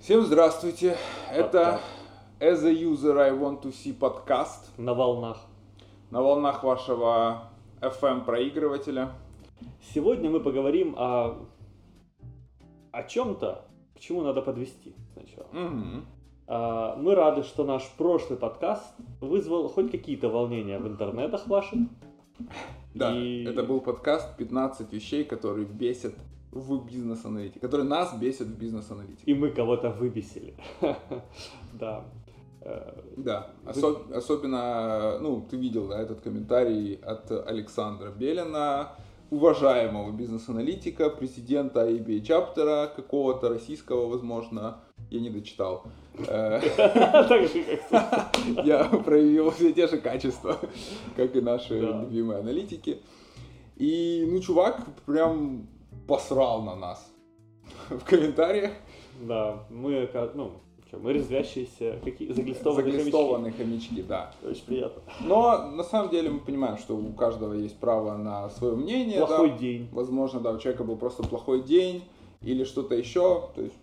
Всем здравствуйте. Это As a User I Want to See подкаст На волнах. на волнах вашего FM проигрывателя. Сегодня мы поговорим о о чем-то, к чему надо подвести сначала. А, Мы рады, что наш прошлый подкаст вызвал хоть какие-то волнения в интернетах ваших. Да, И- это был подкаст 15 вещей, которые бесят в бизнес-аналитике, которые нас бесят в бизнес-аналитике. И мы кого-то выбесили. Да. Э, Да, осо- особенно, ну, ты видел, да, этот комментарий от Александра Белина, уважаемого бизнес-аналитика, президента IBA чаптера какого-то российского, возможно, я не дочитал. Э, Так же, как Я проявил все те же качества, как и наши любимые аналитики. И, ну, чувак прям посрал на нас в комментариях. Да, мы, ну, мы резвящиеся, какие заглистованные Заглистованные хомячки, да. хомячки. Очень приятно. Но на самом деле мы понимаем, что у каждого есть право на свое мнение. Плохой да. день. Возможно, да, у человека был просто плохой день или что-то еще. То есть,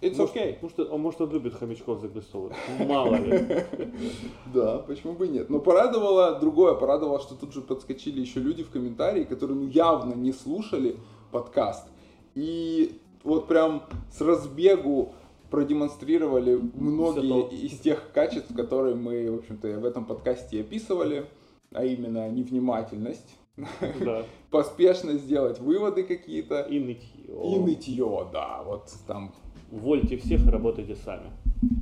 it's Может, okay. Может, а может он любит хомячков заглистованных. Мало ли. Да, почему бы и нет. Но порадовало другое, порадовало, что тут же подскочили еще люди в комментарии, которые ну, явно не слушали подкаст. И вот прям с разбегу продемонстрировали многие из тех качеств, которые мы, в общем-то, в этом подкасте описывали, а именно невнимательность, Да. поспешно сделать выводы какие-то И нытье. и нытье, да, вот там Увольте всех работайте сами.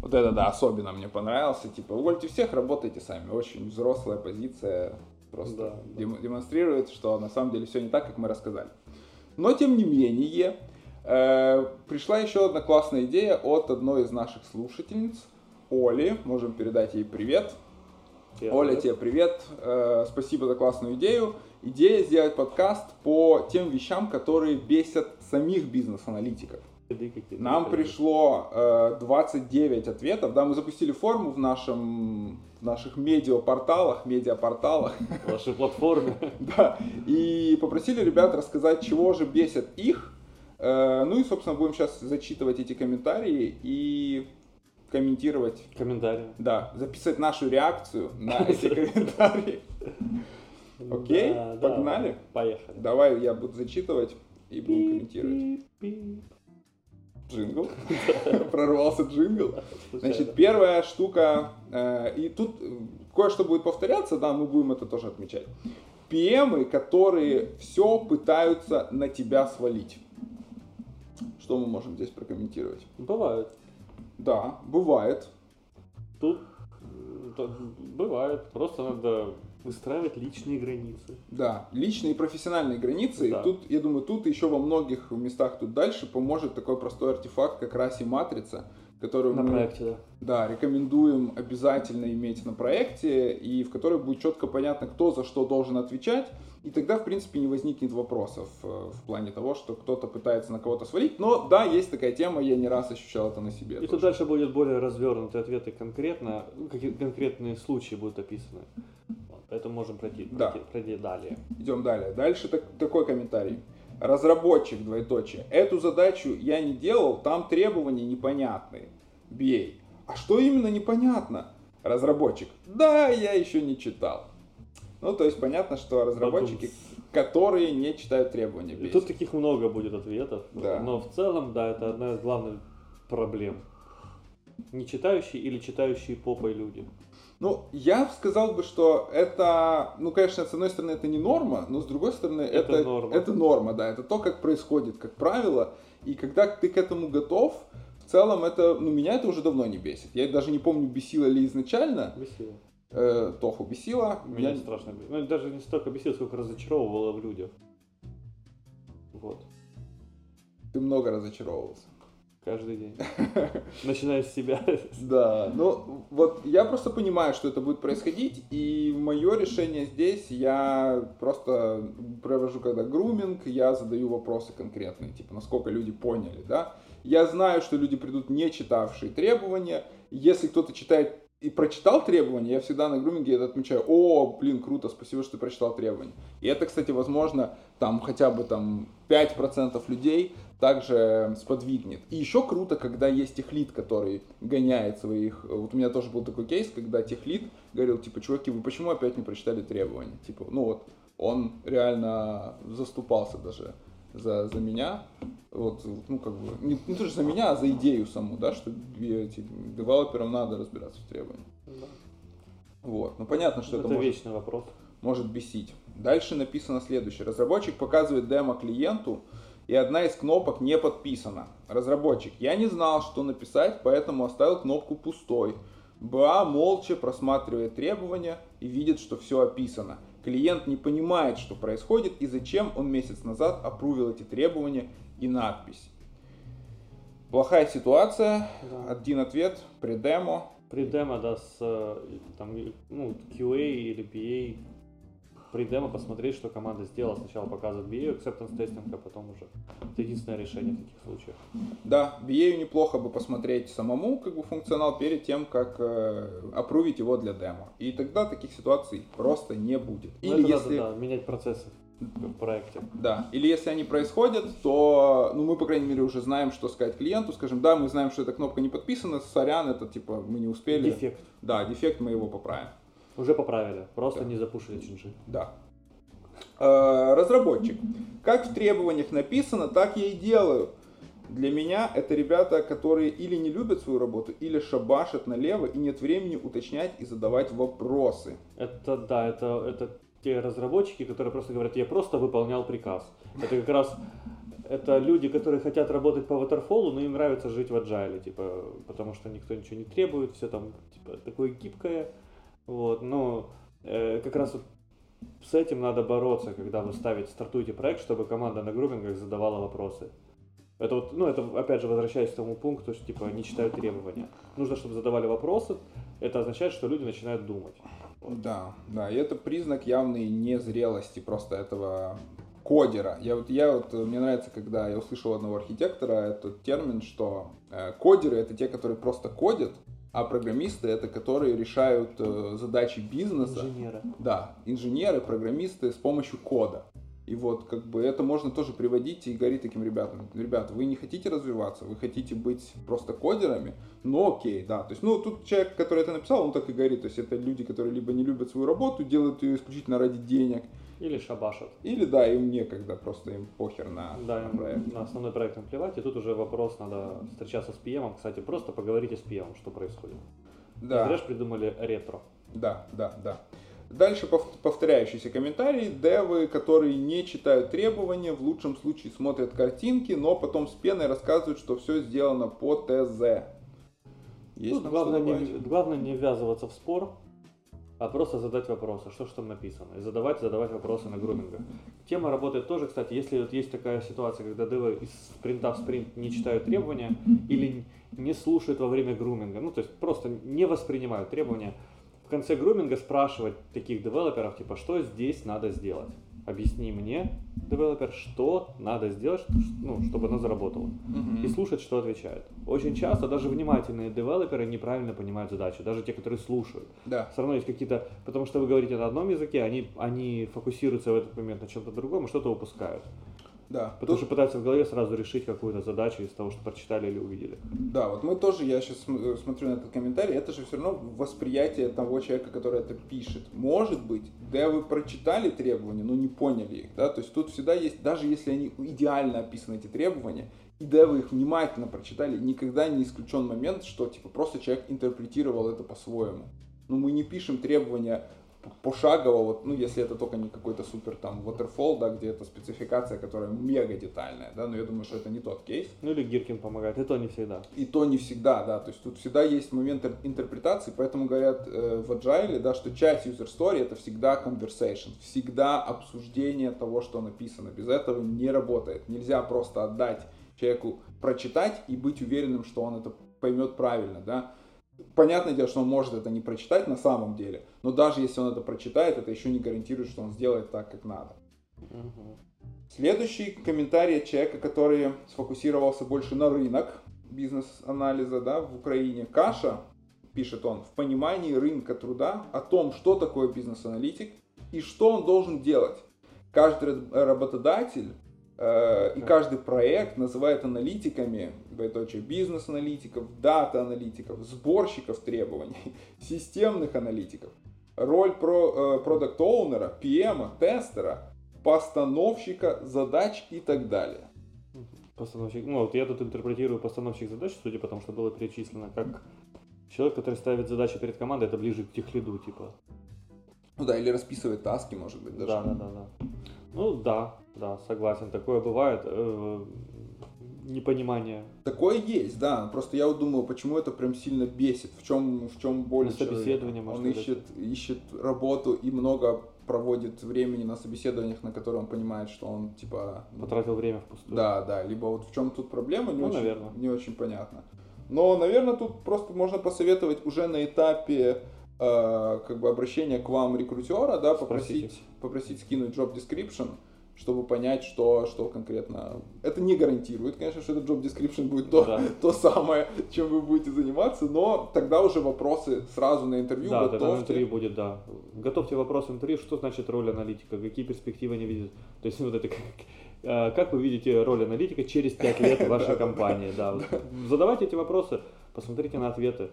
Вот это да, особенно мне понравился. Типа, увольте всех, работайте сами. Очень взрослая позиция. Просто Да, да. дем- демонстрирует, что на самом деле все не так, как мы рассказали. Но тем не менее, э, пришла еще одна классная идея от одной из наших слушательниц, Оли. Можем передать ей привет. Я Оля, тебе привет. Э, спасибо за классную идею. Идея сделать подкаст по тем вещам, которые бесят самих бизнес-аналитиков. Нам пришло э, 29 ответов. Да, мы запустили форму в, нашем, в наших медиапорталах, медиапорталах, В вашей платформе. да, и попросили ребят рассказать, чего же бесит их. Э, ну и, собственно, будем сейчас зачитывать эти комментарии и комментировать, Комментарии. да, записывать нашу реакцию на эти комментарии. Окей, погнали? Поехали. Давай я буду зачитывать и будем комментировать. Джингл. Прорвался джингл. Значит, первая штука, э, и тут э, кое-что будет повторяться, да, мы будем это тоже отмечать. ПМы, которые все пытаются на тебя свалить. Что мы можем здесь прокомментировать? Бывает. Да, бывает. Тут м, то- бывает. Просто надо выстраивать личные границы. Да, личные и профессиональные границы. Да. И тут, я думаю, тут еще во многих местах тут дальше поможет такой простой артефакт, как раз и матрица, которую На мы проекте, да. Да, рекомендуем обязательно иметь на проекте, и в которой будет четко понятно, кто за что должен отвечать, и тогда, в принципе, не возникнет вопросов э, в плане того, что кто-то пытается на кого-то свалить. Но да, есть такая тема, я не раз ощущал это на себе. И тоже. тут дальше будет более развернутые ответы конкретно, какие конкретные случаи будут описаны. Поэтому можем пройти, Да. пройти, пройти далее. Идем далее. Дальше так- такой комментарий. Разработчик, двоеточие. Эту задачу я не делал, там требования непонятные. BA. А что именно непонятно? Разработчик. Да, я еще не читал. Ну, то есть понятно, что разработчики, которые не читают требования. И бесит. тут таких много будет ответов. Да. Но в целом, да, это одна из главных проблем. Не читающие или читающие попой люди. Ну, я сказал бы, что это, ну, конечно, с одной стороны, это не норма, но с другой стороны, это, Это норма. это норма, да, это то, как происходит, как правило. И когда ты к этому готов, в целом это, ну, меня это уже давно не бесит. Я даже не помню, бесило ли изначально. Бесило. Э, Тоху бесило. Меня Я- страшно бесило. Ну, даже не столько бесило, сколько разочаровывало в людях. Вот. Ты много разочаровывался. Каждый день. Начиная с себя. Да, ну вот я просто понимаю, что это будет происходить, и мое решение здесь, я просто провожу когда груминг, я задаю вопросы конкретные, типа насколько люди поняли, да. Я знаю, что люди придут не читавшие требования, если кто-то читает и прочитал требования, я всегда на груминге это отмечаю, о, блин, круто, спасибо, что прочитал требования. И это, кстати, возможно, там хотя бы там 5% людей также сподвигнет. И еще круто, когда есть техлит, который гоняет своих... Вот у меня тоже был такой кейс, когда техлит говорил, типа, чуваки, вы почему опять не прочитали требования? Типа, ну вот, он реально заступался даже за, за меня, вот, ну, как бы, не, не то, что за меня, а за идею саму, да, что эти, девелоперам надо разбираться в требованиях. Да. Вот, ну, понятно, что это, это может, вечный вопрос. может бесить. Дальше написано следующее. Разработчик показывает демо клиенту, и одна из кнопок не подписана. Разработчик, я не знал, что написать, поэтому оставил кнопку пустой. БА молча просматривает требования и видит, что все описано. Клиент не понимает, что происходит и зачем он месяц назад опрувил эти требования и надпись. Плохая ситуация. Да. Один ответ при демо. При демо, да, с э, там, ну, QA или PA при демо посмотреть, что команда сделала. Сначала показывать BA, acceptance testing, а потом уже. Это единственное решение в таких случаях. Да, BA неплохо бы посмотреть самому как бы функционал перед тем, как э, опрувить его для демо. И тогда таких ситуаций просто не будет. Ну, Или если... Надо, да, менять процессы в проекте. Да, или если они происходят, то, ну, мы, по крайней мере, уже знаем, что сказать клиенту, скажем, да, мы знаем, что эта кнопка не подписана, сорян, это, типа, мы не успели. Дефект. Да, дефект, мы его поправим. Уже поправили, просто да. не запушили чинжи. Да. Э, разработчик. Как в требованиях написано, так я и делаю. Для меня это ребята, которые или не любят свою работу, или шабашат налево и нет времени уточнять и задавать вопросы. Это да, это, это те разработчики, которые просто говорят, я просто выполнял приказ. Это как раз это люди, которые хотят работать по waterfall, но им нравится жить в agile, типа, потому что никто ничего не требует, все там типа такое гибкое. Вот, но э, как раз вот с этим надо бороться, когда вы ставите, стартуете проект, чтобы команда на грумингах задавала вопросы. Это вот, ну, это опять же возвращаясь к тому пункту, что типа не читают требования. Нужно, чтобы задавали вопросы. Это означает, что люди начинают думать. Вот. Да, да, и это признак явной незрелости просто этого кодера. Я вот, я вот, мне нравится, когда я услышал одного архитектора этот термин, что э, кодеры это те, которые просто кодят, а программисты это которые решают э, задачи бизнеса. Инженеры. Да, инженеры, программисты с помощью кода. И вот как бы это можно тоже приводить и говорить таким ребятам. Ребята, вы не хотите развиваться, вы хотите быть просто кодерами, ну окей, да. То есть, ну тут человек, который это написал, он так и говорит. То есть это люди, которые либо не любят свою работу, делают ее исключительно ради денег, или шабашат. Или да, им некогда, просто им похер на, да, на проект. На основной проект им плевать, и тут уже вопрос, надо встречаться с PM, кстати, просто поговорите с PM, что происходит. Да. Зря же придумали ретро. Да, да, да. Дальше повторяющийся комментарий. Девы, которые не читают требования, в лучшем случае смотрят картинки, но потом с пеной рассказывают, что все сделано по ТЗ. Есть Тут главное не, главное не ввязываться в спор, а просто задать вопросы, что же там написано, и задавать, задавать вопросы на грумингах. Тема работает тоже, кстати, если вот есть такая ситуация, когда девы из спринта в спринт не читают требования или не слушают во время груминга, ну то есть просто не воспринимают требования, в конце груминга спрашивать таких девелоперов, типа, что здесь надо сделать объясни мне, девелопер, что надо сделать, ну, чтобы оно заработало. Uh-huh. И слушать, что отвечает. Очень часто даже внимательные девелоперы неправильно понимают задачу, даже те, которые слушают. Да. Все равно есть какие-то, потому что вы говорите на одном языке, они, они фокусируются в этот момент на чем-то другом и что-то упускают. Да. Потому Тут... что пытаются в голове сразу решить какую-то задачу из того, что прочитали или увидели. Да, вот мы тоже, я сейчас э, смотрю на этот комментарий, это же все равно восприятие того человека, который это пишет. Может быть, да вы прочитали требования, но не поняли их, да, то есть тут всегда есть, даже если они идеально описаны, эти требования, и да вы их внимательно прочитали, никогда не исключен момент, что типа просто человек интерпретировал это по-своему. Но мы не пишем требования пошагово, вот, ну, если это только не какой-то супер там waterfall, да, где это спецификация, которая мега детальная, да, но я думаю, что это не тот кейс. Ну, или Гиркин помогает, и то не всегда. И то не всегда, да, то есть тут всегда есть момент интерпретации, поэтому говорят э, в Agile, да, что часть user story это всегда conversation, всегда обсуждение того, что написано, без этого не работает, нельзя просто отдать человеку прочитать и быть уверенным, что он это поймет правильно, да, Понятное дело, что он может это не прочитать на самом деле, но даже если он это прочитает, это еще не гарантирует, что он сделает так, как надо. Угу. Следующий комментарий от человека, который сфокусировался больше на рынок бизнес-анализа да, в Украине. Каша пишет он, в понимании рынка труда о том, что такое бизнес-аналитик и что он должен делать. Каждый работодатель и каждый проект называет аналитиками, двоеточие, бизнес-аналитиков, дата-аналитиков, сборщиков требований, системных аналитиков. Роль про, э, продукт-оунера, PM, тестера, постановщика задач и так далее. Постановщик, ну вот я тут интерпретирую постановщик задач, судя по тому, что было перечислено, как человек, который ставит задачи перед командой, это ближе к техлиду, типа. Ну да, или расписывает таски, может быть, даже. Да, да, да, да. Ну да, да, согласен, такое бывает. Э, непонимание. Такое есть, да. Просто я вот думаю, почему это прям сильно бесит, в чем, в чем боль. На собеседование, может Он ищет, ищет работу и много проводит времени на собеседованиях, на которые он понимает, что он типа потратил время впустую. Да, да. Либо вот в чем тут проблема, не, ну, очень, наверное. не очень понятно. Но, наверное, тут просто можно посоветовать уже на этапе э, как бы обращения к вам рекрутера, да, попросить, попросить скинуть job description, чтобы понять, что, что конкретно... Это не гарантирует, конечно, что этот job description будет то, да. то самое, чем вы будете заниматься, но тогда уже вопросы сразу на интервью да, готовьте. Да, на интервью будет, да. Готовьте вопросы интервью, что значит роль аналитика, какие перспективы они видят. То есть вот это как, э, как вы видите роль аналитика через 5 лет в вашей компании, да. Задавайте эти вопросы, посмотрите на ответы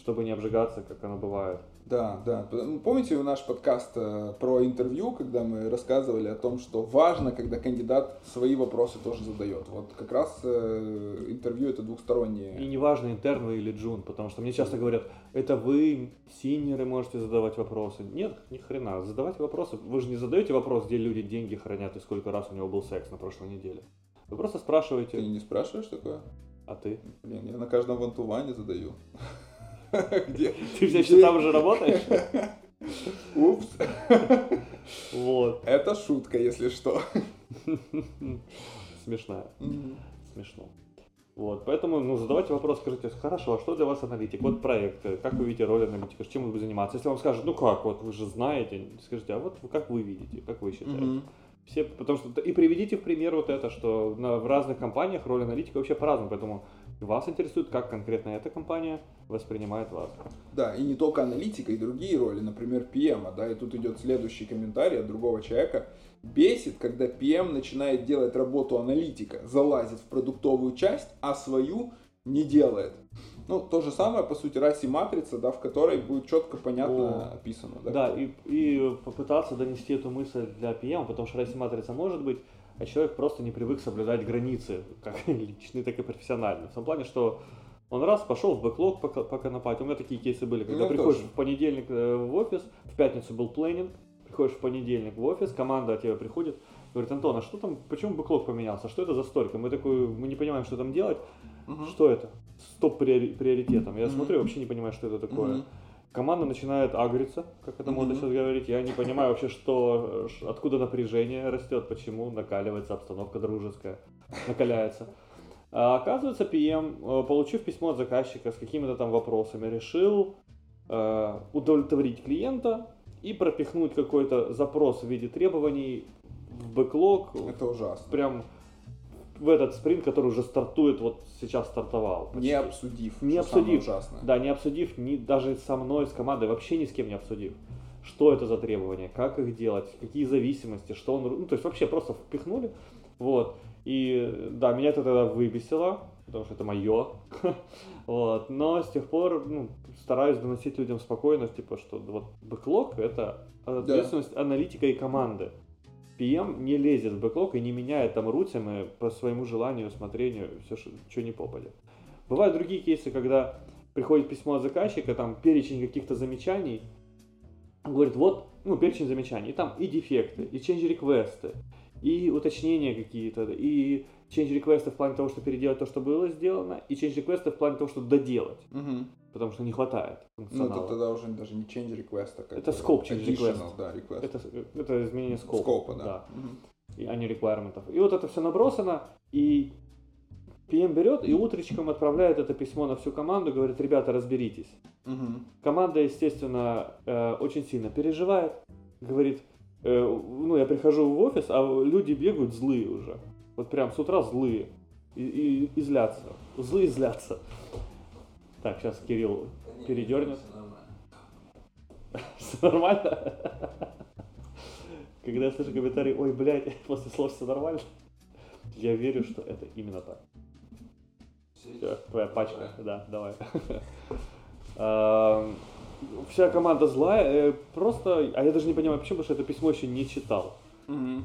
чтобы не обжигаться, как оно бывает. Да, да. Ну, помните наш подкаст э, про интервью, когда мы рассказывали о том, что важно, когда кандидат свои вопросы тоже задает. Вот как раз э, интервью это двухстороннее. И не важно, интерн вы или джун, потому что мне часто говорят, это вы, синеры, можете задавать вопросы. Нет, ни хрена, задавайте вопросы. Вы же не задаете вопрос, где люди деньги хранят и сколько раз у него был секс на прошлой неделе. Вы просто спрашиваете. Ты не спрашиваешь такое? А ты? Блин, я на каждом вантуване задаю. Где? Ты все еще там уже работаешь? Упс. Вот. Это шутка, если что. Смешная. Смешно. Вот, поэтому, ну, задавайте вопрос, скажите, хорошо, а что для вас аналитик? Вот проекты, как вы видите роль аналитика, чем вы будете заниматься? Если вам скажут, ну как, вот вы же знаете, скажите, а вот как вы видите, как вы считаете? Mm-hmm. Все, потому что и приведите в пример вот это, что на, в разных компаниях роль аналитика вообще по-разному, поэтому вас интересует, как конкретно эта компания воспринимает вас. Да, и не только аналитика, и другие роли, например, PM, да, и тут идет следующий комментарий от другого человека. Бесит, когда PM начинает делать работу аналитика, залазит в продуктовую часть, а свою не делает. Ну, то же самое, по сути, раси матрица, да, в которой будет четко, понятно О, описано. Да, да и, и попытаться донести эту мысль для PM, потому что раси матрица может быть а человек просто не привык соблюдать границы, как личные, так и профессиональные. В том плане, что он раз пошел в бэклог пока, поконопать. У меня такие кейсы были, когда ну, приходишь тоже. в понедельник э, в офис, в пятницу был плейнинг, приходишь в понедельник в офис, команда от тебя приходит, говорит, Антон, а что там, почему бэклог поменялся, что это за столько? Мы такой, мы не понимаем, что там делать. Угу. Что это? Стоп приоритетом. Я угу. смотрю, вообще не понимаю, что это такое. Угу команда начинает агриться, как это можно сейчас говорить. Я не понимаю вообще, что, откуда напряжение растет, почему накаливается обстановка дружеская, накаляется. А оказывается, PM, э, получив письмо от заказчика с какими-то там вопросами, решил э, удовлетворить клиента и пропихнуть какой-то запрос в виде требований в бэклог. Это ужасно. Прям в этот спринт, который уже стартует, вот сейчас стартовал. Почти. Не обсудив. Не обсудив. Да, не обсудив ни, даже со мной, с командой, вообще ни с кем не обсудив. Что это за требования, как их делать, какие зависимости, что он... Ну, то есть вообще просто впихнули. Вот. И да, меня это тогда выбесило, потому что это мое. вот. Но с тех пор ну, стараюсь доносить людям спокойно, типа, что вот бэклог это ответственность да. аналитика и команды. PM не лезет в бэклог и не меняет там рутины по своему желанию, усмотрению, все, что не попадет. Бывают другие кейсы, когда приходит письмо от заказчика, там перечень каких-то замечаний, говорит, вот, ну, перечень замечаний, и там и дефекты, и change реквесты, и уточнения какие-то, и change реквесты в плане того, что переделать то, что было сделано, и change реквесты в плане того, что доделать. Угу потому что не хватает функционала. Ну, это тогда уже даже не change request, а как Это scope change request. Да, request. Это, это изменение скопа. Скопа, да. да. И, а не requirement. И вот это все набросано, и PM берет и утречком отправляет это письмо на всю команду, говорит, ребята, разберитесь. Угу. Команда, естественно, э, очень сильно переживает, говорит, э, ну, я прихожу в офис, а люди бегают злые уже. Вот прям с утра злые. И, и, и злятся. Злые злятся. Так, сейчас Кирилл передернет. Все нормально? Когда я слышу комментарий, ой, блядь, после слов все нормально, я верю, что это именно так. Все, твоя пачка, да, давай. Вся команда злая, э, просто, а я даже не понимаю, почему, потому что это письмо еще не читал.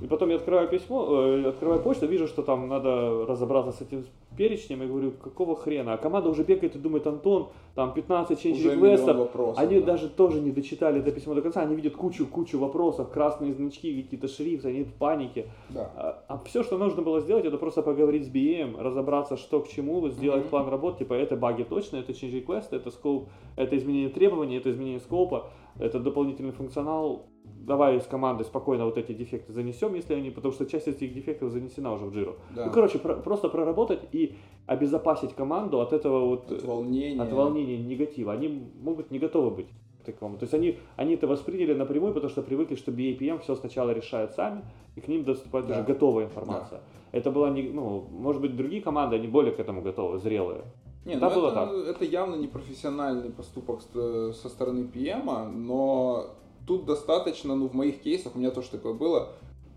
И потом я открываю письмо, э, открываю почту, вижу, что там надо разобраться с этим перечнем, и говорю, какого хрена? А команда уже бегает и думает, Антон, там 15 change реквестов, они да. даже тоже не дочитали это письмо до конца, они видят кучу-кучу вопросов, красные значки, какие-то шрифты, они в панике. Да. А, а все, что нужно было сделать, это просто поговорить с BM, разобраться, что к чему, сделать mm-hmm. план работы, типа, это баги точно, это change request, это scope, это изменение требований, это изменение скопа, это дополнительный функционал, давай с командой спокойно вот эти дефекты занесем, если они, потому что часть этих дефектов занесена уже в джиру. Да. Ну, короче, про, просто проработать и обезопасить команду от этого вот... От волнения. От волнения, негатива. Они могут не готовы быть к такому. То есть они, они это восприняли напрямую, потому что привыкли, что BAPM все сначала решают сами, и к ним доступает да. уже готовая информация. Да. Это была, не, ну, может быть, другие команды, они более к этому готовы, зрелые. Не, ну было это, так. это явно не профессиональный поступок со стороны PM, но тут достаточно, ну в моих кейсах, у меня тоже такое было,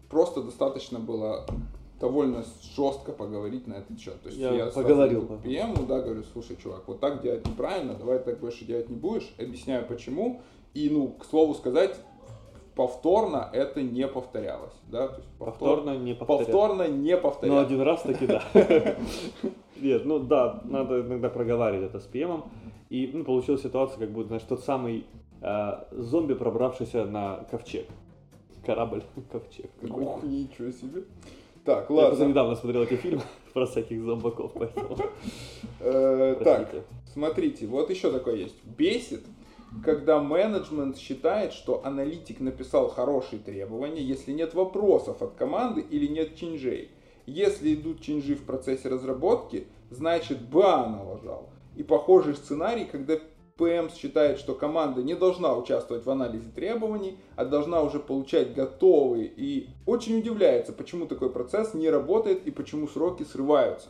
просто достаточно было довольно жестко поговорить на этот счет. То есть я, я поговорил. PM, да, говорю, слушай, чувак, вот так делать неправильно, давай так больше делать не будешь, объясняю почему. И, ну, к слову сказать, повторно это не повторялось, да, то есть повтор... повторно не повторялось. Повторно не повторялось. Ну, один раз таки да. Нет, ну да, надо иногда проговаривать это с PM. И ну, получилась ситуация, как будто, знаешь, тот самый э, зомби, пробравшийся на ковчег. Корабль, ковчег. Ух, ничего себе. Так, ладно. Я просто недавно смотрел эти фильмы про всяких зомбаков, поэтому... Э, так, смотрите, вот еще такое есть. Бесит, когда менеджмент считает, что аналитик написал хорошие требования, если нет вопросов от команды или нет чинжей. Если идут чинжи в процессе разработки, значит БА налажал. И похожий сценарий, когда ПМ считает, что команда не должна участвовать в анализе требований, а должна уже получать готовые. И очень удивляется, почему такой процесс не работает и почему сроки срываются.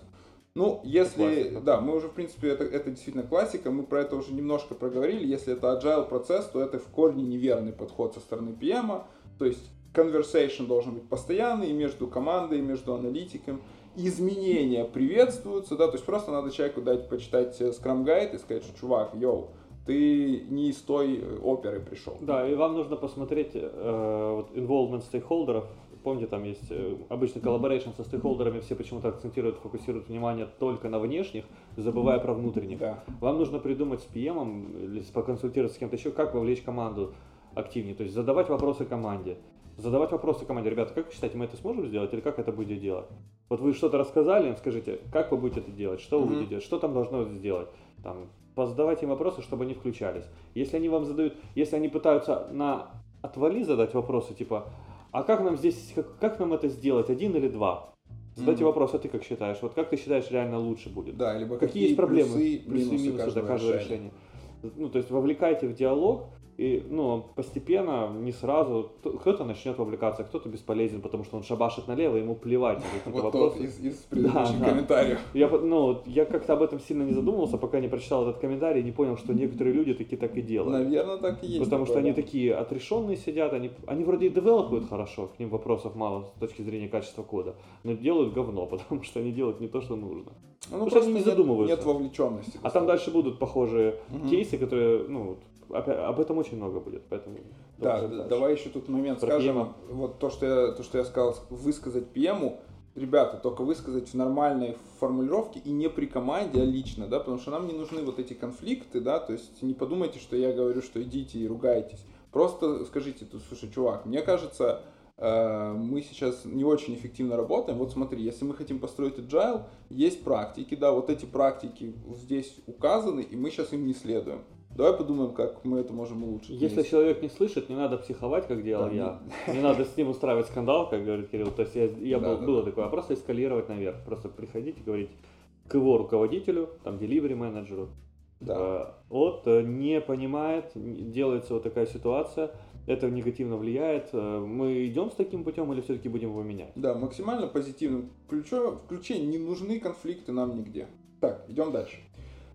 Ну, если, да, мы уже, в принципе, это, это действительно классика, мы про это уже немножко проговорили, если это agile процесс, то это в корне неверный подход со стороны PM, то есть conversation должен быть постоянный между командой, между аналитиком, изменения приветствуются, да, то есть просто надо человеку дать почитать э, Scrum Guide и сказать, что, чувак, йоу, ты не из той э, оперы пришел. Да, и вам нужно посмотреть э, вот involvement стейкхолдеров. Помните, там есть э, обычно collaboration со стейкхолдерами, все почему-то акцентируют, фокусируют внимание только на внешних, забывая про внутренних. Да. Вам нужно придумать с PM или поконсультироваться с кем-то еще, как вовлечь команду активнее, то есть задавать вопросы команде. Задавать вопросы команде, ребята, как вы считаете, мы это сможем сделать или как это будете делать? Вот вы что-то рассказали, скажите, как вы будете это делать, что вы mm-hmm. будете делать, что там должно сделать, там, позадавайте им вопросы, чтобы они включались. Если они вам задают, если они пытаются на отвали задать вопросы, типа, а как нам здесь, как, как нам это сделать, один или два? Задайте mm-hmm. вопрос, а ты как считаешь? Вот как ты считаешь реально лучше будет? Да, либо какие, какие есть проблемы, плюсы, плюсы минусы, минусы каждого, каждого решения. решения. Ну, то есть вовлекайте в диалог, и, ну, постепенно, не сразу, кто-то начнет вовлекаться, кто-то бесполезен, потому что он шабашит налево, ему плевать на какие-то вот вопросы. из, из предыдущих да, комментариев. Да. Я, ну, я как-то об этом сильно не задумывался, пока не прочитал этот комментарий не понял, что некоторые люди такие так и делают. Наверное, так и есть. Потому что они такие отрешенные сидят, они, они вроде и девелопают хорошо, к ним вопросов мало с точки зрения качества кода, но делают говно, потому что они делают не то, что нужно. Ну, потому что они не задумываются. Нет вовлеченности. А там дальше будут похожие угу. кейсы, которые, ну, об этом очень много будет, поэтому. Да, давай еще тут момент Про скажем. PM. Вот то, что я, то, что я сказал, высказать PM, ребята, только высказать в нормальной формулировке и не при команде, а лично, да, потому что нам не нужны вот эти конфликты, да, то есть не подумайте, что я говорю, что идите и ругайтесь. Просто скажите, тут, слушай, чувак, мне кажется, э, мы сейчас не очень эффективно работаем. Вот смотри, если мы хотим построить agile, есть практики, да, вот эти практики здесь указаны, и мы сейчас им не следуем. Давай подумаем, как мы это можем улучшить. Если вместе. человек не слышит, не надо психовать, как делал да, я. Не... не надо с ним устраивать скандал, как говорит Кирилл. То есть я, я да, был, да, было да. такое, а просто эскалировать наверх. Просто приходить и говорить к его руководителю, там, delivery менеджеру. Да. Э, вот, э, не понимает, делается вот такая ситуация, это негативно влияет. Э, мы идем с таким путем или все-таки будем его менять? Да, максимально позитивным ключом, в ключе не нужны конфликты нам нигде. Так, идем дальше.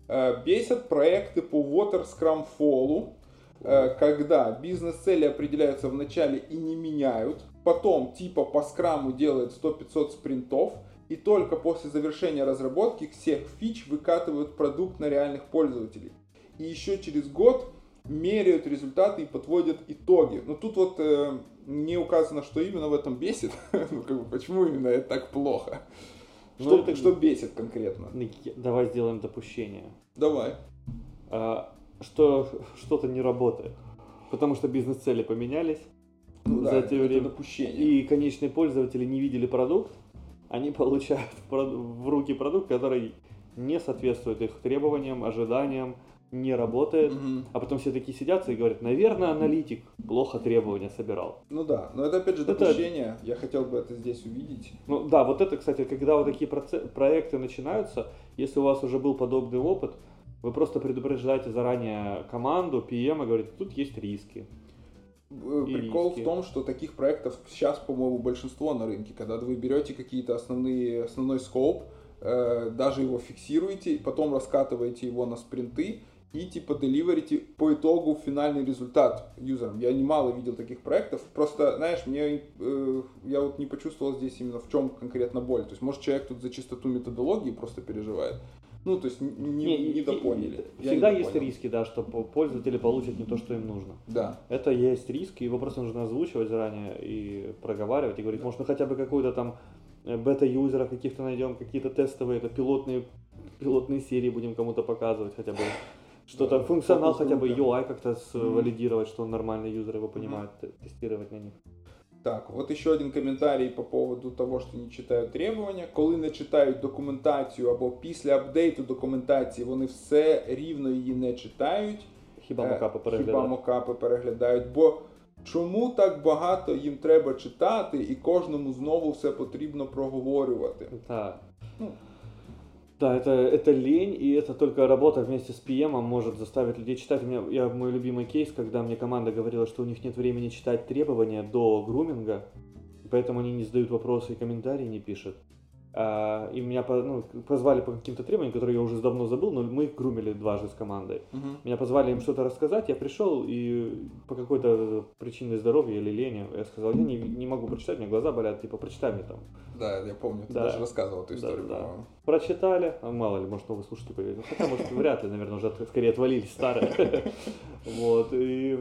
Э, бесят проекты по Water Scrum Fall, э, когда бизнес-цели определяются в начале и не меняют, потом типа по скраму делают 100-500 спринтов, и только после завершения разработки всех фич выкатывают продукт на реальных пользователей. И еще через год меряют результаты и подводят итоги. Но тут вот э, не указано, что именно в этом бесит. ну, как бы, почему именно это так плохо? Ну, что, это... что бесит конкретно? Ну, давай сделаем допущение. Давай. А, что что-то не работает. Потому что бизнес-цели поменялись. Ну, за да, это время. допущение. И конечные пользователи не видели продукт. Они получают в руки продукт, который не соответствует их требованиям, ожиданиям, не работает, угу. а потом все такие сидят и говорят, наверное, аналитик плохо требования собирал. Ну да, но это опять же допущение, это... я хотел бы это здесь увидеть. Ну да, вот это, кстати, когда вот такие проце... проекты начинаются, если у вас уже был подобный опыт, вы просто предупреждаете заранее команду, PM и говорите, тут есть риски. Э, прикол риски. в том, что таких проектов сейчас, по-моему, большинство на рынке, когда вы берете какие-то основные, основной скоп, э, даже его фиксируете, потом раскатываете его на спринты, и типа деливерите по итогу финальный результат юзерам. Я немало видел таких проектов. Просто, знаешь, мне э, я вот не почувствовал здесь именно в чем конкретно боль. То есть, может, человек тут за чистоту методологии просто переживает. Ну, то есть не, не, не допоняли. Всегда есть допонял. риски, да, что пользователи получат не то, что им нужно. Да. Это есть риски, его просто нужно озвучивать заранее и проговаривать, и говорить, да. может, мы хотя бы какую-то там э, бета-юзеров каких-то найдем, какие-то тестовые, это пилотные, пилотные серии будем кому-то показывать хотя бы. Что-то, да, функционал хотя бы UI как-то mm-hmm. валидировать, что он нормальный юзер его понимает, mm-hmm. тестировать на них. Так, от ще один коментарій по поводу того, що не читають требування. Коли не читають документацію або після апдейту документації, вони все рівно її не читають. Хіба мокапи переглядають. Хіба мокапи переглядають. Бо чому так багато їм треба читати і кожному знову все потрібно проговорювати? Так. Ну, да, это, это лень, и это только работа вместе с PM может заставить людей читать. У меня, я, мой любимый кейс, когда мне команда говорила, что у них нет времени читать требования до груминга, поэтому они не задают вопросы и комментарии не пишут. А, и меня ну, позвали по каким-то требованиям, которые я уже давно забыл, но мы грумили дважды с командой. Uh-huh. Меня позвали им что-то рассказать, я пришел и по какой-то причине здоровья или лени я сказал, я не, не могу прочитать, у меня глаза болят, типа прочитай мне там. Да, я помню, ты да. даже рассказывал эту историю, да, да. Прочитали, а мало ли, может, новые слушатели появились. Хотя, может, вряд ли, наверное, уже скорее отвалились старые. Вот, и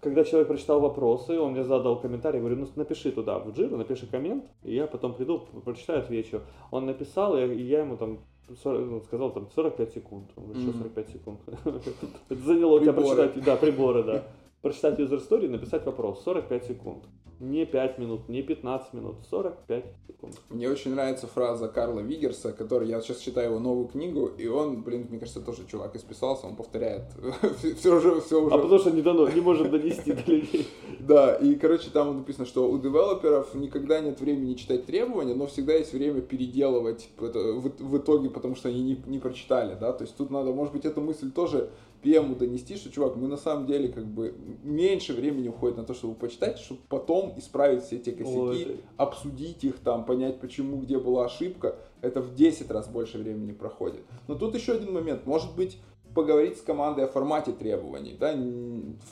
когда человек прочитал вопросы, он мне задал комментарий, говорю, ну напиши туда в Джиру, напиши коммент, и я потом приду, прочитаю, отвечу. Он написал, и я ему там 40, ну, сказал там 45 секунд. Он говорит, что 45 секунд? Это заняло у тебя прочитать, да, приборы, да. Прочитать user story и написать вопрос. 45 секунд не 5 минут, не 15 минут, 45 секунд. Мне очень нравится фраза Карла Вигерса, который я сейчас читаю его новую книгу, и он, блин, мне кажется, тоже чувак исписался, он повторяет все уже, все уже. А потому что не, дано, не может донести до людей. Да, и, короче, там написано, что у девелоперов никогда нет времени читать требования, но всегда есть время переделывать в, итоге, потому что они не, не прочитали, да, то есть тут надо, может быть, эту мысль тоже PM донести, что, чувак, мы на самом деле как бы меньше времени уходит на то, чтобы почитать, чтобы потом исправить все эти косяки, Ой. обсудить их там, понять, почему, где была ошибка. Это в 10 раз больше времени проходит. Но тут еще один момент. Может быть, поговорить с командой о формате требований. Да?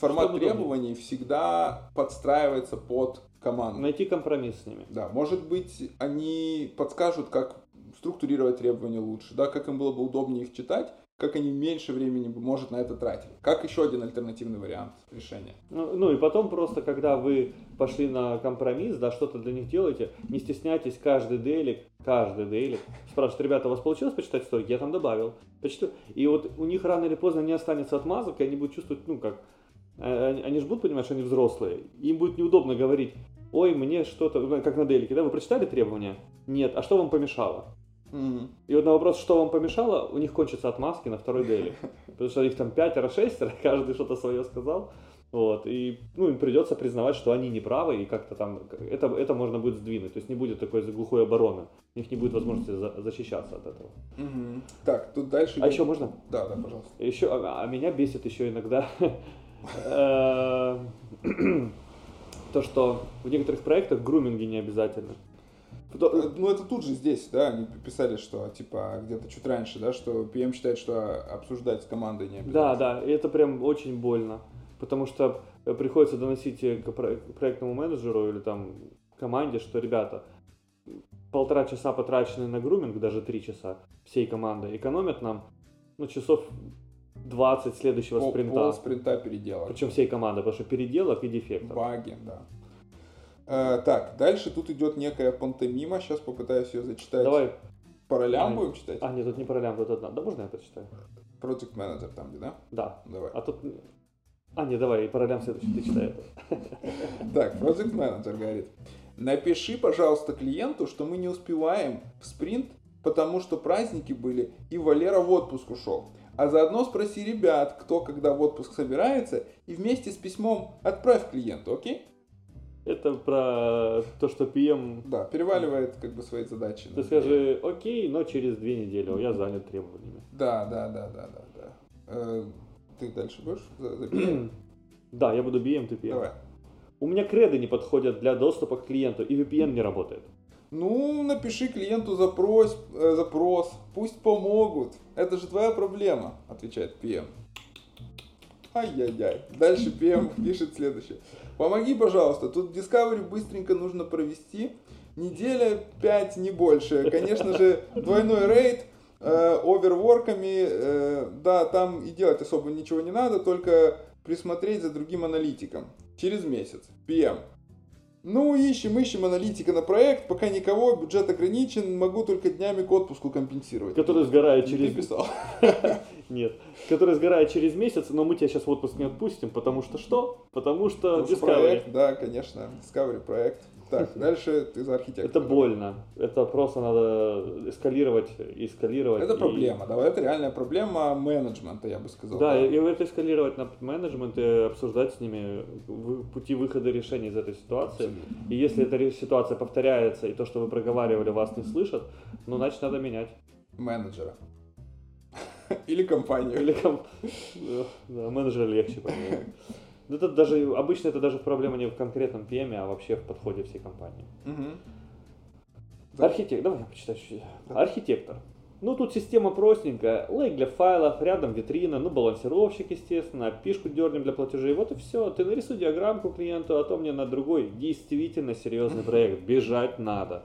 Формат Чтобы требований удобнее. всегда подстраивается под команду. Найти компромисс с ними. Да, может быть, они подскажут, как структурировать требования лучше, да, как им было бы удобнее их читать, как они меньше времени, может, на это тратили. Как еще один альтернативный вариант решения. Ну, ну и потом просто, когда вы пошли на компромисс, да, что-то для них делаете, не стесняйтесь каждый дейлик, каждый дейлик, спрашивают, ребята, у вас получилось почитать историю? Я там добавил. Почитаю. И вот у них рано или поздно не останется отмазок, и они будут чувствовать, ну как, э, они, они же будут понимать, что они взрослые. Им будет неудобно говорить, ой, мне что-то, ну, как на делике, да, вы прочитали требования? Нет, а что вам помешало? Mm. И вот на вопрос, что вам помешало, у них кончатся отмазки на второй дели. Потому что их там пятеро, шестеро, каждый что-то свое сказал. Вот, и ну, им придется признавать, что они не правы, и как-то там это, это можно будет сдвинуть. То есть не будет такой глухой обороны. У них не будет возможности за, защищаться от этого. Угу. Так, тут дальше. А еще можно? Да, да, пожалуйста. Еще, а, а меня бесит еще иногда э, то, что в некоторых проектах груминги не обязательно. Э, ну, это тут же здесь, да, они писали, что, типа, где-то чуть раньше, да, что PM считает, что обсуждать с командой не обязательно. Да, да, и это прям очень больно, потому что э, приходится доносить к проектному менеджеру или там команде, что, ребята, полтора часа потраченные на груминг, даже три часа всей команды, экономят нам, ну, часов 20 следующего пол, спринта. Пол спринта переделок. Причем всей команды, потому что переделок и дефектов. Баги, да. Э, так, дальше тут идет некая пантомима. Сейчас попытаюсь ее зачитать. Давай. По ролям а, будем читать? А, нет, тут не по ролям, тут одна. Да можно я прочитаю? Project Manager там где, да? Да. Давай. А тут... А, не, давай, по ролям следующий ты читай. Так, Project Manager говорит. Напиши, пожалуйста, клиенту, что мы не успеваем в спринт, потому что праздники были, и Валера в отпуск ушел. А заодно спроси ребят, кто когда в отпуск собирается, и вместе с письмом отправь клиенту, окей? Это про то, что PM... Да, переваливает как бы свои задачи. Ты скажи, окей, но через две недели, я занят требованиями. Да, да, да, да, да. да. Э, ты дальше будешь за? Да, я буду BM, ты PM. Давай. У меня креды не подходят для доступа к клиенту, и VPN не работает. Ну, напиши клиенту запрос, э, запрос, пусть помогут. Это же твоя проблема, отвечает PM. Ай-яй-яй. Дальше PM пишет следующее. Помоги, пожалуйста, тут Discovery быстренько нужно провести. Неделя 5, не больше. Конечно же, двойной рейд, э, оверворками, э, да, там и делать особо ничего не надо, только присмотреть за другим аналитиком. Через месяц. PM. Ну, ищем, ищем аналитика на проект, пока никого, бюджет ограничен, могу только днями к отпуску компенсировать. Который сгорает через... Ты писал. Нет. Который сгорает через месяц, но мы тебя сейчас в отпуск не отпустим, потому что что? Потому что Discovery. Проект, да, конечно, Discovery проект. Так, дальше ты за архитектора. Это больно. Это просто надо эскалировать, эскалировать. Это и... проблема, да, это реальная проблема менеджмента, я бы сказал. Да, да. и это эскалировать на менеджмент и обсуждать с ними пути выхода решений из этой ситуации. Абсолютно. И если эта ситуация повторяется, и то, что вы проговаривали, вас не слышат, ну, значит, надо менять. Менеджера. Или компанию. Или комп... Да, менеджера легче поменять. Ну, это даже, обычно это даже проблема не в конкретном PM, а вообще в подходе всей компании. Угу. Архитектор, давай я почитаю чуть-чуть. Да. Архитектор. Ну, тут система простенькая. Лейк для файлов, рядом витрина, ну, балансировщик, естественно, пишку дернем для платежей. Вот и все. Ты нарисуй диаграммку клиенту, а то мне на другой действительно серьезный проект. Бежать надо.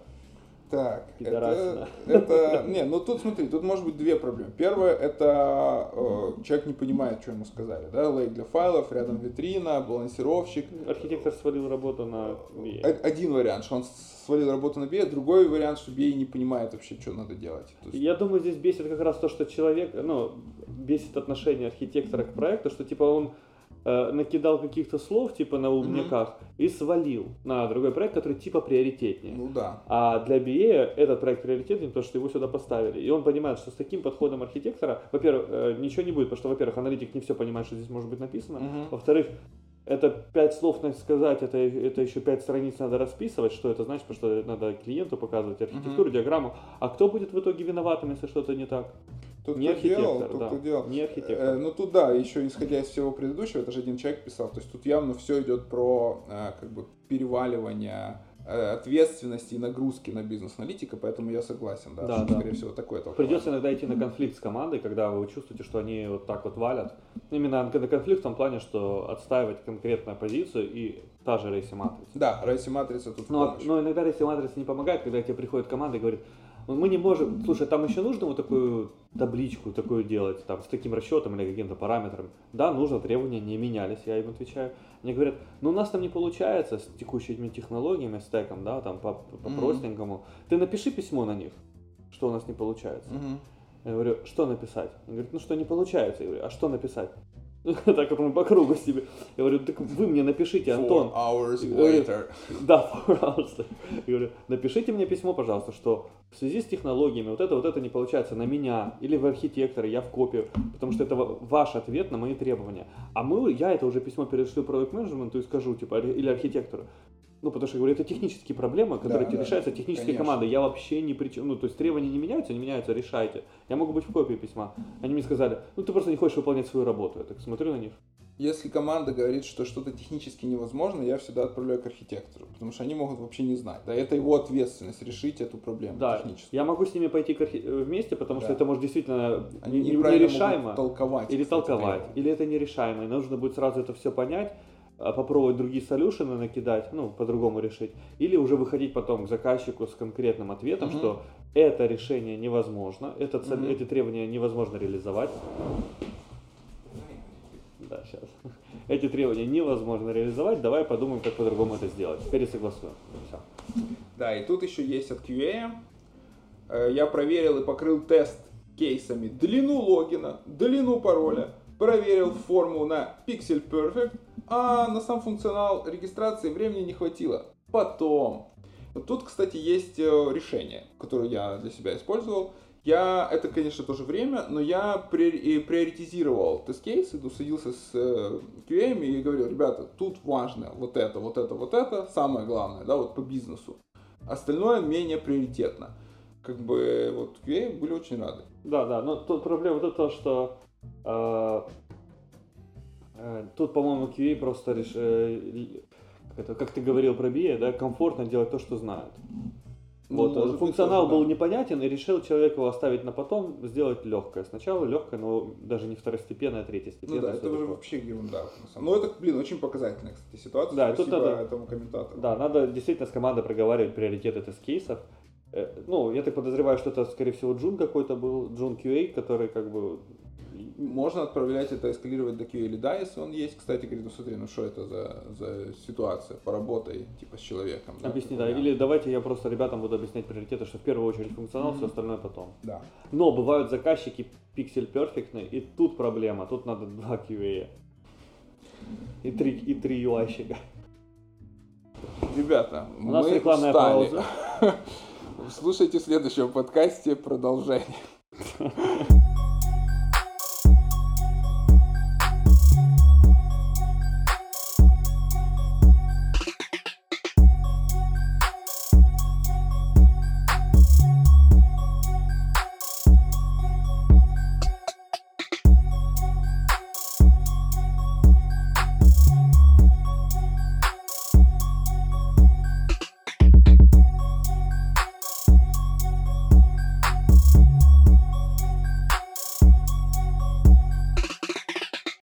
Так, это, это, не, ну тут смотри, тут может быть две проблемы. Первое, это э, человек не понимает, что ему сказали, да, лейк для файлов, рядом витрина, балансировщик. Архитектор свалил работу на BA. Один вариант, что он свалил работу на BA, другой вариант, что BA не понимает вообще, что надо делать. есть... Я думаю, здесь бесит как раз то, что человек, ну, бесит отношение архитектора к проекту, что типа он э, накидал каких-то слов, типа на умниках, mm-hmm. и свалил на другой проект, который типа приоритетнее. Ну да. А для BA этот проект приоритетнее, потому что его сюда поставили. И он понимает, что с таким подходом архитектора, во-первых, э, ничего не будет, потому что, во-первых, аналитик не все понимает, что здесь может быть написано. Mm-hmm. Во-вторых, это пять слов надо сказать, это, это еще пять страниц надо расписывать, что это значит, потому что надо клиенту показывать архитектуру, uh-huh. диаграмму. А кто будет в итоге виноватым, если что-то не так? Тот, не кто делал, тот, да. кто делал. Не архитектор. Э, ну тут да, еще исходя из всего предыдущего, это же один человек писал. То есть тут явно все идет про э, как бы переваливание э, ответственности и нагрузки на бизнес-аналитика, поэтому я согласен, да, да, что, да. скорее всего, такое толкование. Придется иногда идти на конфликт с командой, когда вы чувствуете, что они вот так вот валят. Именно на конфликт в том плане, что отстаивать конкретную позицию и та же рейси матрица. Да, рейси матрица тут но, но иногда рейси матрица не помогает, когда тебе приходит команда и говорит, мы не можем, слушай, там еще нужно вот такую табличку такую делать, там, с таким расчетом или каким-то параметром. Да, нужно, требования не менялись, я им отвечаю. Они говорят, ну у нас там не получается с текущими технологиями, стеком, да, там, по, по mm-hmm. простенькому. Ты напиши письмо на них, что у нас не получается. Mm-hmm. Я говорю, что написать? Он говорит, ну что не получается. Я говорю, а что написать? так как мы по кругу себе. Я говорю, так вы мне напишите, Антон. Four hours later. Да, four hours. Я говорю, напишите мне письмо, пожалуйста, что в связи с технологиями вот это, вот это не получается на меня или в архитектора, я в копию, потому что это ваш ответ на мои требования. А мы, я это уже письмо перешлю проект менеджменту и скажу, типа, или архитектору. Ну, потому что, я говорю, это технические проблемы, которые да, решаются да, технической конечно. командой. Я вообще не причем, ну, то есть требования не меняются, не меняются, решайте. Я могу быть в копии письма. Они мне сказали, ну, ты просто не хочешь выполнять свою работу. Я так смотрю на них. если команда говорит, что что-то технически невозможно, я всегда отправляю к архитектору, потому что они могут вообще не знать. Да, это его ответственность решить эту проблему да, технически. Я могу с ними пойти архи... Э, вместе, потому да. что это может действительно они не, нерешаемо. толковать. Или толковать. Требовать. Или это нерешаемо. И нужно будет сразу это все понять, попробовать другие солюшены накидать, ну, по-другому решить. Или уже выходить потом к заказчику с конкретным ответом, угу. что это решение невозможно, это угу. эти требования невозможно реализовать да, сейчас. Эти требования невозможно реализовать, давай подумаем, как по-другому это сделать. Пересогласуем. Все. Да, и тут еще есть от QA. Э, я проверил и покрыл тест кейсами длину логина, длину пароля, проверил форму на Pixel Perfect, а на сам функционал регистрации времени не хватило. Потом. Тут, кстати, есть э, решение, которое я для себя использовал. Я, это, конечно, тоже время, но я приоритизировал тест-кейсы, садился с э, QA и говорил, ребята, тут важно вот это, вот это, вот это, самое главное, да, вот по бизнесу. Остальное менее приоритетно. Как бы вот QA были очень рады. Да, да, но тут проблема в том, что э, тут, по-моему, QA просто реш... э, это, как ты говорил про BA, да, комфортно делать то, что знают. Ну, вот, э, функционал быть, был да. непонятен, и решил человек его оставить на потом, сделать легкое. Сначала легкое, но даже не второстепенное, а третьестепенное. Ну да, это уже вообще ерунда. Но это, блин, очень показательная, кстати, ситуация. Да, Спасибо тут надо, этому комментатору. Да, надо действительно с командой проговаривать приоритеты тест-кейсов. Э, ну, я так подозреваю, что это, скорее всего, Джун какой-то был, Джун QA, который как бы можно отправлять это, эскалировать до QA или да, если он есть. Кстати, говорит, ну смотри, ну что это за, за ситуация, поработай типа с человеком. Да? Объясни, да. Или давайте я просто ребятам буду объяснять приоритеты, что в первую очередь функционал, mm-hmm. все остальное потом. Да. Но бывают заказчики пиксель перфектные, и тут проблема, тут надо два QA. И три, и три UI-щика. Ребята, У нас мы рекламная устали. пауза. Слушайте в следующем подкасте продолжение.